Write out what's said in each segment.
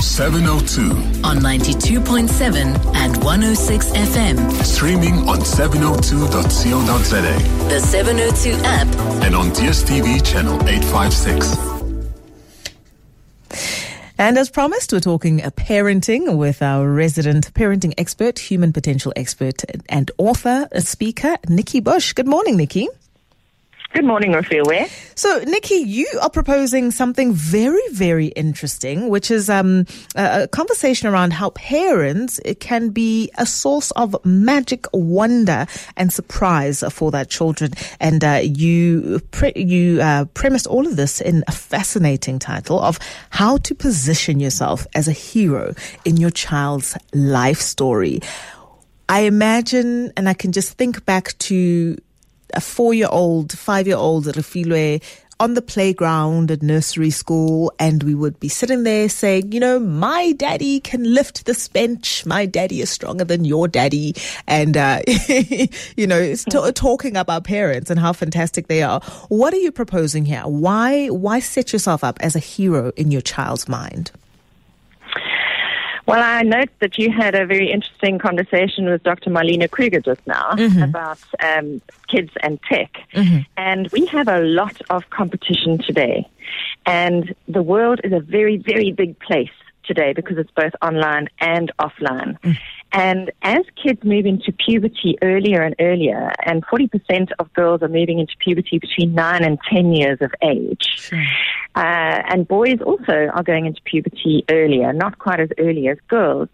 702. On 92.7 and 106 FM. Streaming on 702.co.za. The 702 app. And on DSTV channel 856. And as promised, we're talking uh, parenting with our resident parenting expert, human potential expert, and author, uh, speaker, Nikki Bush. Good morning, Nikki. Good morning, Refilwe. So, Nikki, you are proposing something very, very interesting, which is um, a conversation around how parents can be a source of magic, wonder, and surprise for their children. And uh, you pre- you uh, all of this in a fascinating title of how to position yourself as a hero in your child's life story. I imagine, and I can just think back to a four year old, five year old Refilwe on the playground at nursery school and we would be sitting there saying, you know, my daddy can lift this bench. My daddy is stronger than your daddy. And, uh, you know, t- talking about parents and how fantastic they are. What are you proposing here? Why, why set yourself up as a hero in your child's mind? Well, I note that you had a very interesting conversation with Dr. Marlene Kruger just now mm-hmm. about um, kids and tech. Mm-hmm. And we have a lot of competition today. And the world is a very, very big place today because it's both online and offline. Mm. And as kids move into puberty earlier and earlier, and 40% of girls are moving into puberty between 9 and 10 years of age, sure. uh, and boys also are going into puberty earlier, not quite as early as girls.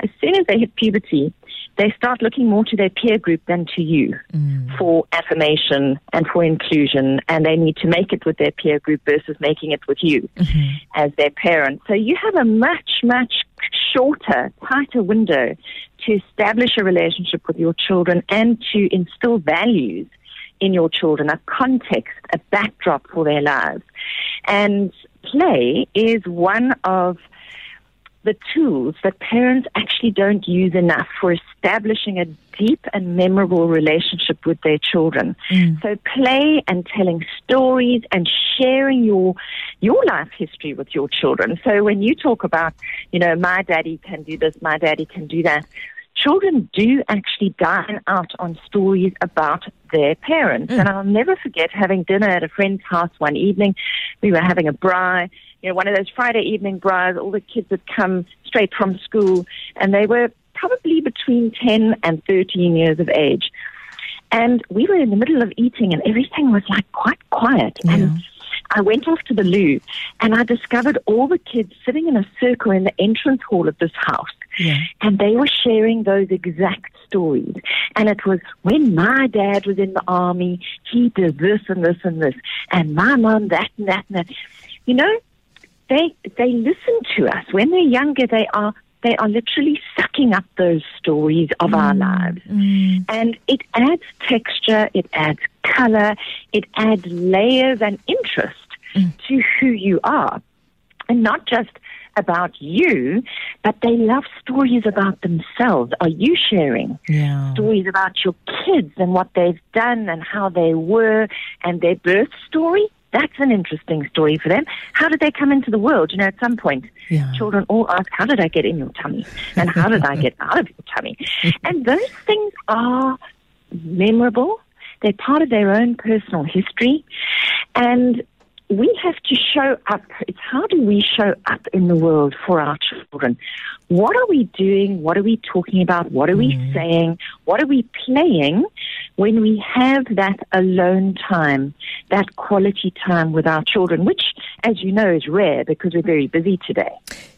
As soon as they hit puberty, they start looking more to their peer group than to you mm. for affirmation and for inclusion, and they need to make it with their peer group versus making it with you mm-hmm. as their parent. So you have a much, much shorter, tighter window to establish a relationship with your children and to instill values in your children, a context, a backdrop for their lives. And play is one of the tools that parents actually don't use enough for establishing a deep and memorable relationship with their children. Mm. So play and telling stories and sharing your your life history with your children. So when you talk about, you know, my daddy can do this, my daddy can do that, children do actually dine out on stories about their parents. Mm. And I'll never forget having dinner at a friend's house one evening. We were having a braai you know, one of those Friday evening braais, all the kids had come straight from school, and they were probably between 10 and 13 years of age. And we were in the middle of eating, and everything was like quite quiet. Yeah. And I went off to the loo, and I discovered all the kids sitting in a circle in the entrance hall of this house. Yeah. And they were sharing those exact stories. And it was when my dad was in the army, he did this and this and this. And my mom, that and that and that. You know, they they listen to us when they're younger. They are they are literally sucking up those stories of mm. our lives, mm. and it adds texture, it adds color, it adds layers and interest mm. to who you are, and not just about you, but they love stories about themselves. Are you sharing yeah. stories about your kids and what they've done and how they were and their birth story? That's an interesting story for them. How did they come into the world? You know, at some point, yeah. children all ask, How did I get in your tummy? And how did I get out of your tummy? and those things are memorable. They're part of their own personal history. And we have to show up. It's how do we show up in the world for our children? What are we doing? What are we talking about? What are we mm. saying? What are we playing when we have that alone time, that quality time with our children, which, as you know, is rare because we're very busy today?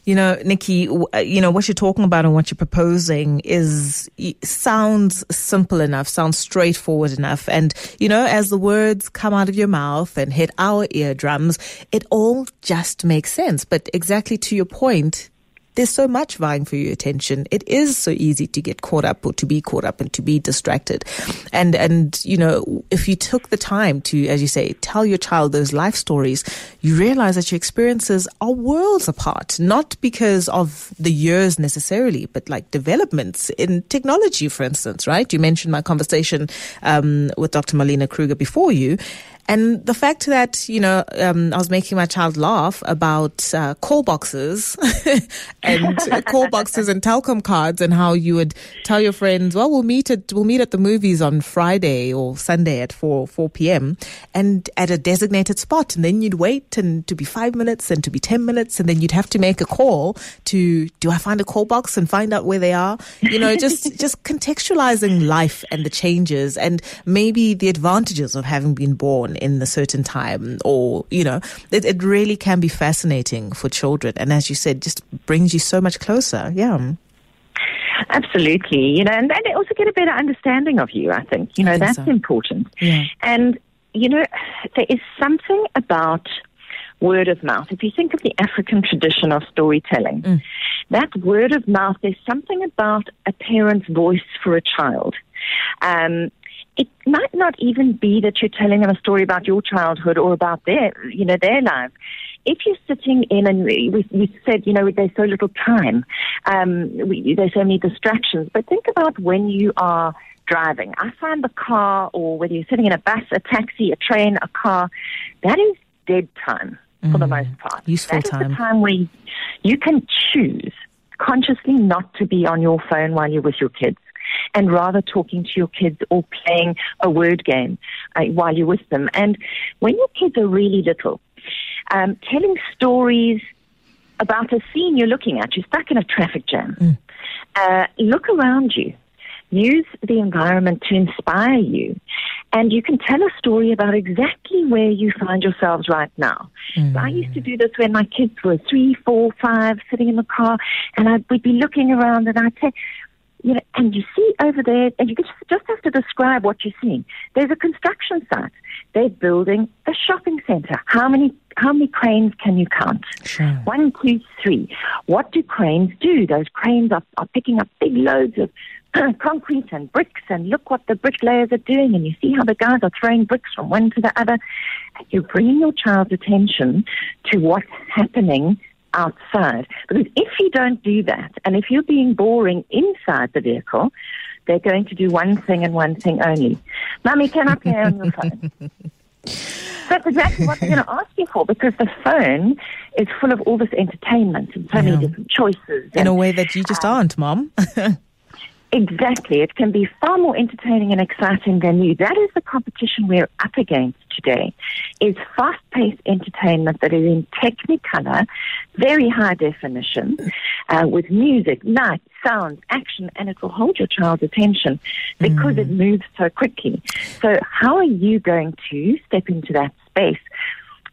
You know, Nikki, uh, you know, what you're talking about and what you're proposing is sounds simple enough, sounds straightforward enough. And, you know, as the words come out of your mouth and hit our eardrums, it all just makes sense. But exactly to your point, there's so much vying for your attention. It is so easy to get caught up or to be caught up and to be distracted. And, and, you know, if you took the time to, as you say, tell your child those life stories, you realize that your experiences are worlds apart, not because of the years necessarily, but like developments in technology, for instance, right? You mentioned my conversation, um, with Dr. Marlene Kruger before you. And the fact that, you know, um, I was making my child laugh about uh, call boxes and call boxes and telecom cards and how you would tell your friends, well, we'll meet at, we'll meet at the movies on Friday or Sunday at 4, 4 p.m. and at a designated spot. And then you'd wait and to be five minutes and to be 10 minutes. And then you'd have to make a call to, do I find a call box and find out where they are? You know, just, just contextualizing life and the changes and maybe the advantages of having been born in a certain time or, you know, it, it really can be fascinating for children. And as you said, just brings you so much closer. Yeah. Absolutely, you know, and, and they also get a better understanding of you. I think, you know, think that's so. important. Yeah. And you know, there is something about word of mouth. If you think of the African tradition of storytelling, Mm. that word of mouth, there's something about a parent's voice for a child. Um, it might not even be that you're telling them a story about your childhood or about their, you know, their lives. If you're sitting in and we, we said, you know, there's so little time, um, we, there's so many distractions, but think about when you are driving. I find the car, or whether you're sitting in a bus, a taxi, a train, a car, that is dead time for the most part. Mm. Useful That is time. the time where you can choose consciously not to be on your phone while you're with your kids and rather talking to your kids or playing a word game uh, while you're with them. And when your kids are really little, um, telling stories about a scene you're looking at, you're stuck in a traffic jam. Uh, look around you. Use the environment to inspire you. And you can tell a story about exactly where you find yourselves right now. So I used to do this when my kids were three, four, five, sitting in the car, and I would be looking around and I'd say, you know, and you see over there, and you just, just have to describe what you're seeing. There's a construction site. They're building a shopping center. How many, how many cranes can you count? Sure. One, two, three. What do cranes do? Those cranes are, are picking up big loads of concrete and bricks, and look what the bricklayers are doing, and you see how the guys are throwing bricks from one to the other. And you're bringing your child's attention to what's happening outside. Because if you don't do that, and if you're being boring inside the vehicle, they're going to do one thing and one thing only. Mummy, can I play on your phone? That's exactly what they're going to ask you for because the phone is full of all this entertainment and so Yeah. many different choices. In and- a way that you just uh, aren't, Mom. Exactly. It can be far more entertaining and exciting than you. That is the competition we're up against today, is fast-paced entertainment that is in Technicolor, very high definition, uh, with music, light, sounds, action, and it will hold your child's attention because it moves so quickly. So how are you going to step into that space?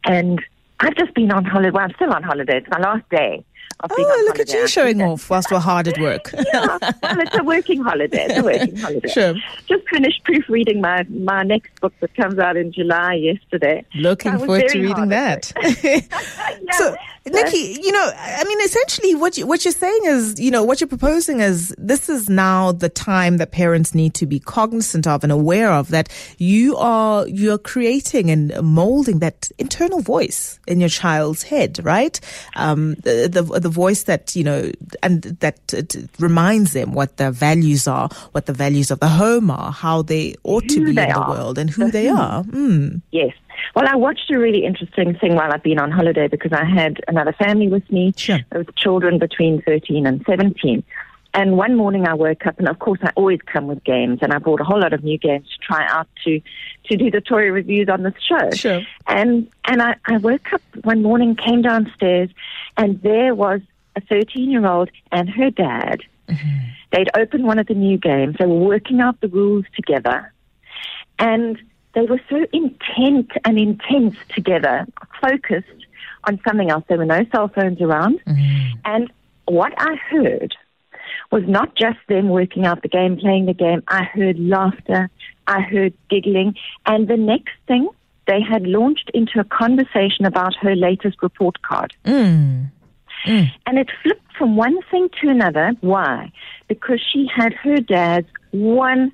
And I've just been on holiday. Well, I'm still on holiday. It's my last day. Oh, look at you showing off whilst we're hard at work. yeah, well, it's a working holiday. It's a working holiday. Sure. Just finished proofreading my, my next book that comes out in July yesterday. Looking forward to reading that. Yeah. so, Nikki, you know, I mean, essentially, what you, what you're saying is, you know, what you're proposing is this is now the time that parents need to be cognizant of and aware of that you are you are creating and molding that internal voice in your child's head, right? Um, the, the the voice that you know, and that it reminds them what their values are, what the values of the home are, how they ought to Who be in the are. world, and who they are. Mm. Yes. Well, I watched a really interesting thing while I've been on holiday because I had another family with me Sure. with children between 13 and 17. And one morning I woke up, and of course I always come with games, and I bought a whole lot of new games to try out to to do the toy reviews on this show. Sure. And and I, I woke up one morning, came downstairs, and there was a 13 year old and her dad. Mm-hmm. They'd opened one of the new games. They were working out the rules together, and they were so intent and intense together, focused on something else. There were no cell phones around. Mm-hmm. And what I heard was not just them working out the game, playing the game. I heard laughter. I heard giggling. And the next thing, they had launched into a conversation about her latest report card. Mm. And it flipped from one thing to another. Why? Because she had her dad's 100%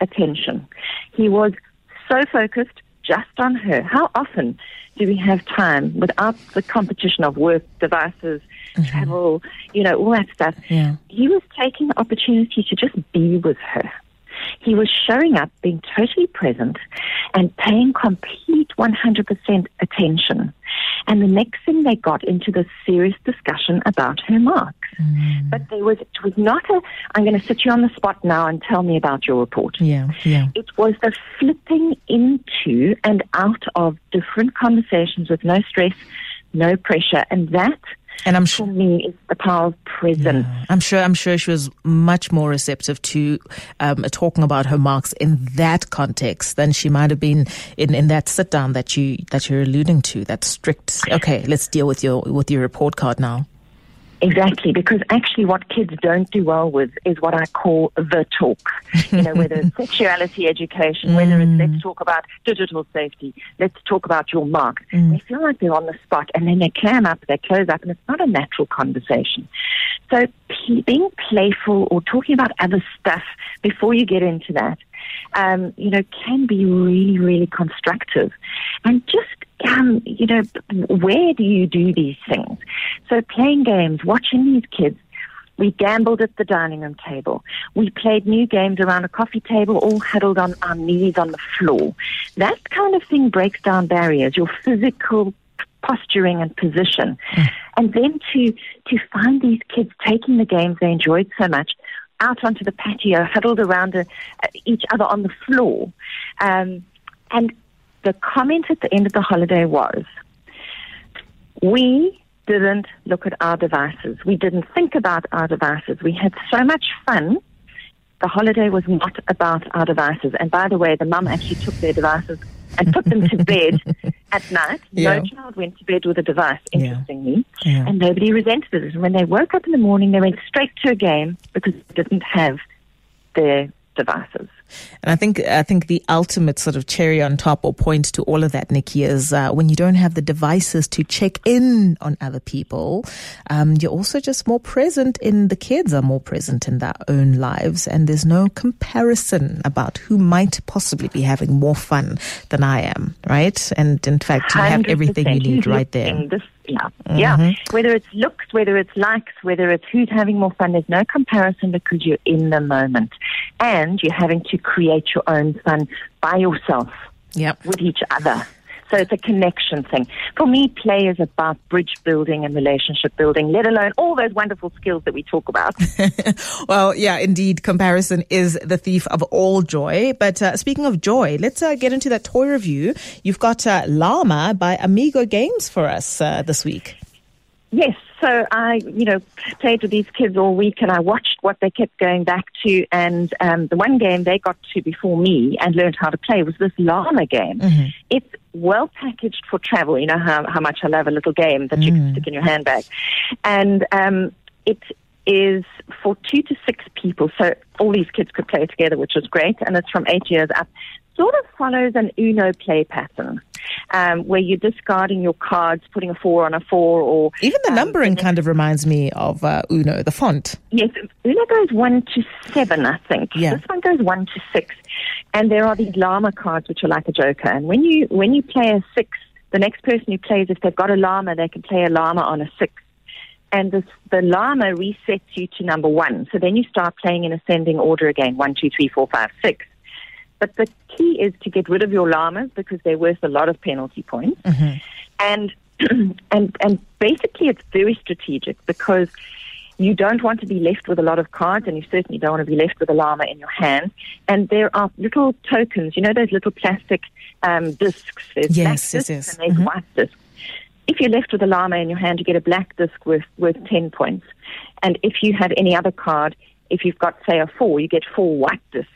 attention. He was so focused just on her. How often do we have time without the competition of work, devices, mm-hmm. travel, you know, all that stuff? Yeah. He was taking the opportunity to just be with her. He was showing up, being totally present, and paying complete 100% attention. And the next thing they got into this serious discussion about her marks. Mm. But there was, it was not a, I'm going to sit you on the spot now and tell me about your report. Yeah, yeah. It was the flipping into and out of different conversations with no stress, no pressure. And that, And I'm for sure. me, is the power of presence. I'm sure. I'm sure she was much more receptive to um, talking about her marks in that context than she might have been in, in that sit down that you that you're alluding to. That strict. Okay, let's deal with your with your report card now. Exactly, because actually what kids don't do well with is what I call the talk. You know, whether it's sexuality education, whether it's let's mm. talk about digital safety, let's talk about your mark. Mm. They feel like they're on the spot and then they clam up, they close up, and it's not a natural conversation. So p- being playful or talking about other stuff before you get into that, um, you know, can be really, really constructive. And just um, you know, where do you do these things? So playing games, watching these kids. We gambled at the dining room table. We played new games around a coffee table, all huddled on our knees on the floor. That kind of thing breaks down barriers, your physical posturing and position. And then to, to find these kids taking the games they enjoyed so much out onto the patio, huddled around uh, each other on the floor. Um, and the comment at the end of the holiday was, we didn't look at our devices. We didn't think about our devices. We had so much fun. The holiday was not about our devices. And by the way, the mum actually took their devices and put them to bed at night. Yeah. No child went to bed with a device, Yeah. interestingly. Yeah. And nobody resented it. And when they woke up in the morning, they went straight to a game because they didn't have their devices. And I think I think the ultimate sort of cherry on top or point to all of that, Nikki, is uh, when you don't have the devices to check in on other people, um, you're also just more present in the kids are more present in their own lives, and there's no comparison about who might possibly be having more fun than I am, right? And in fact, you have everything you need right there. Mm-hmm. yeah, yeah. Whether it's looks, whether it's likes, whether it's who's having more fun, there's no comparison because you're in the moment, and you're having to create your own fun by yourself Yep. with each other. So it's a connection thing. For me, play is about bridge building and relationship building, let alone all those wonderful skills that we talk about. Well, yeah, indeed, comparison is the thief of all joy. But uh, speaking of joy, let's uh, get into that toy review. You've got uh, Llama by Amigo Games for us uh, this week. Yes, so I, you know, played with these kids all week, and I watched what they kept going back to. And um, the one game they got to before me and learned how to play was this llama game. It's well packaged for travel. You know how how much I love a little game that you can stick in your handbag, and um, it is for two to six people. So all these kids could play together, which is great, and it's from eight years up. Sort of follows an Uno play pattern, um, where you're discarding your cards, putting a four on a four, or Even the um, numbering kind of reminds me of uh, Uno, the font. Yes, Uno goes one to seven, I think. Yeah. This one goes one to six, and there are these llama cards which are like a joker. And when you when you play a six, the next person who plays, if they've got a llama, they can play a llama on a six. And this, the llama resets you to number one. So then you start playing in ascending order again: one, two, three, four, five, six. But the key is to get rid of your llamas because they're worth a lot of penalty points. And and and basically, it's very strategic because you don't want to be left with a lot of cards, and you certainly don't want to be left with a llama in your hand. And there are little tokens, you know, those little plastic um, discs. There's Yes, black discs yes. and there's Mhm. white discs. If you're left with a llama in your hand, you get a black disc worth worth ten points. And if you have any other card, if you've got say a four, you get four white discs.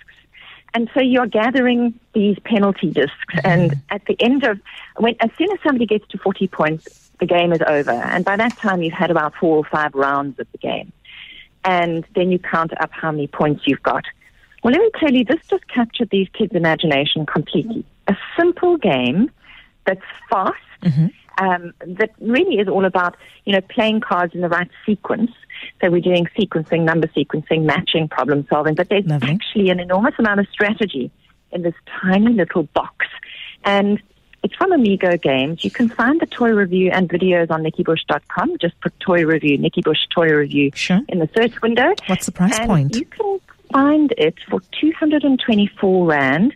And so you're gathering these penalty discs, and at the end of when, as soon as somebody gets to 40 points, the game is over. And by that time, you've had about four or five rounds of the game, and then you count up how many points you've got. Well, let me tell you, this just captured these kids' imagination completely. A simple game that's fast, um, that really is all about, you know, playing cards in the right sequence. So we're doing sequencing, number sequencing, matching, problem solving, but there's Lovely. actually an enormous amount of strategy in this tiny little box. And it's from Amigo Games. You can find the toy review and videos on nikkibush.com. Just put toy review, Nikki Bush toy review Sure. in the search window. What's the price and point? You can, find it for 224 Rand.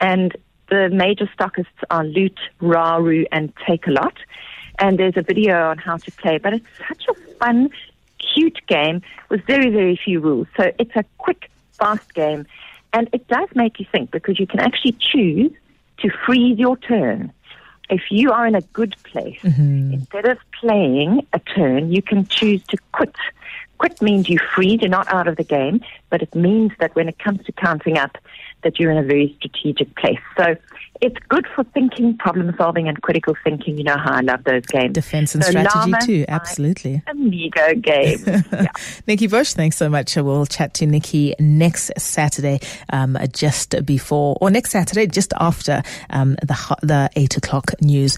And the major stockists are Loot, Raru, and Takealot. And there's a video on how to play, but it's such a fun, cute game with very, very few rules. So it's a quick, fast game. And it does make you think because you can actually choose to freeze your turn. If you are in a good place, Mm-hmm. instead of playing a turn, you can choose to quit. Quit means you freeze, you're not out of the game, but it means that when it comes to counting up, that you're in a very strategic place. So it's good for thinking, problem solving, and critical thinking. You know how I love those games. Defense and So strategy Llama, too. Absolutely. Amigo game. yeah. Nikki Bush, thanks so much. We'll chat to Nikki next Saturday, um, just before, or next Saturday, just after um, the the eight o'clock news.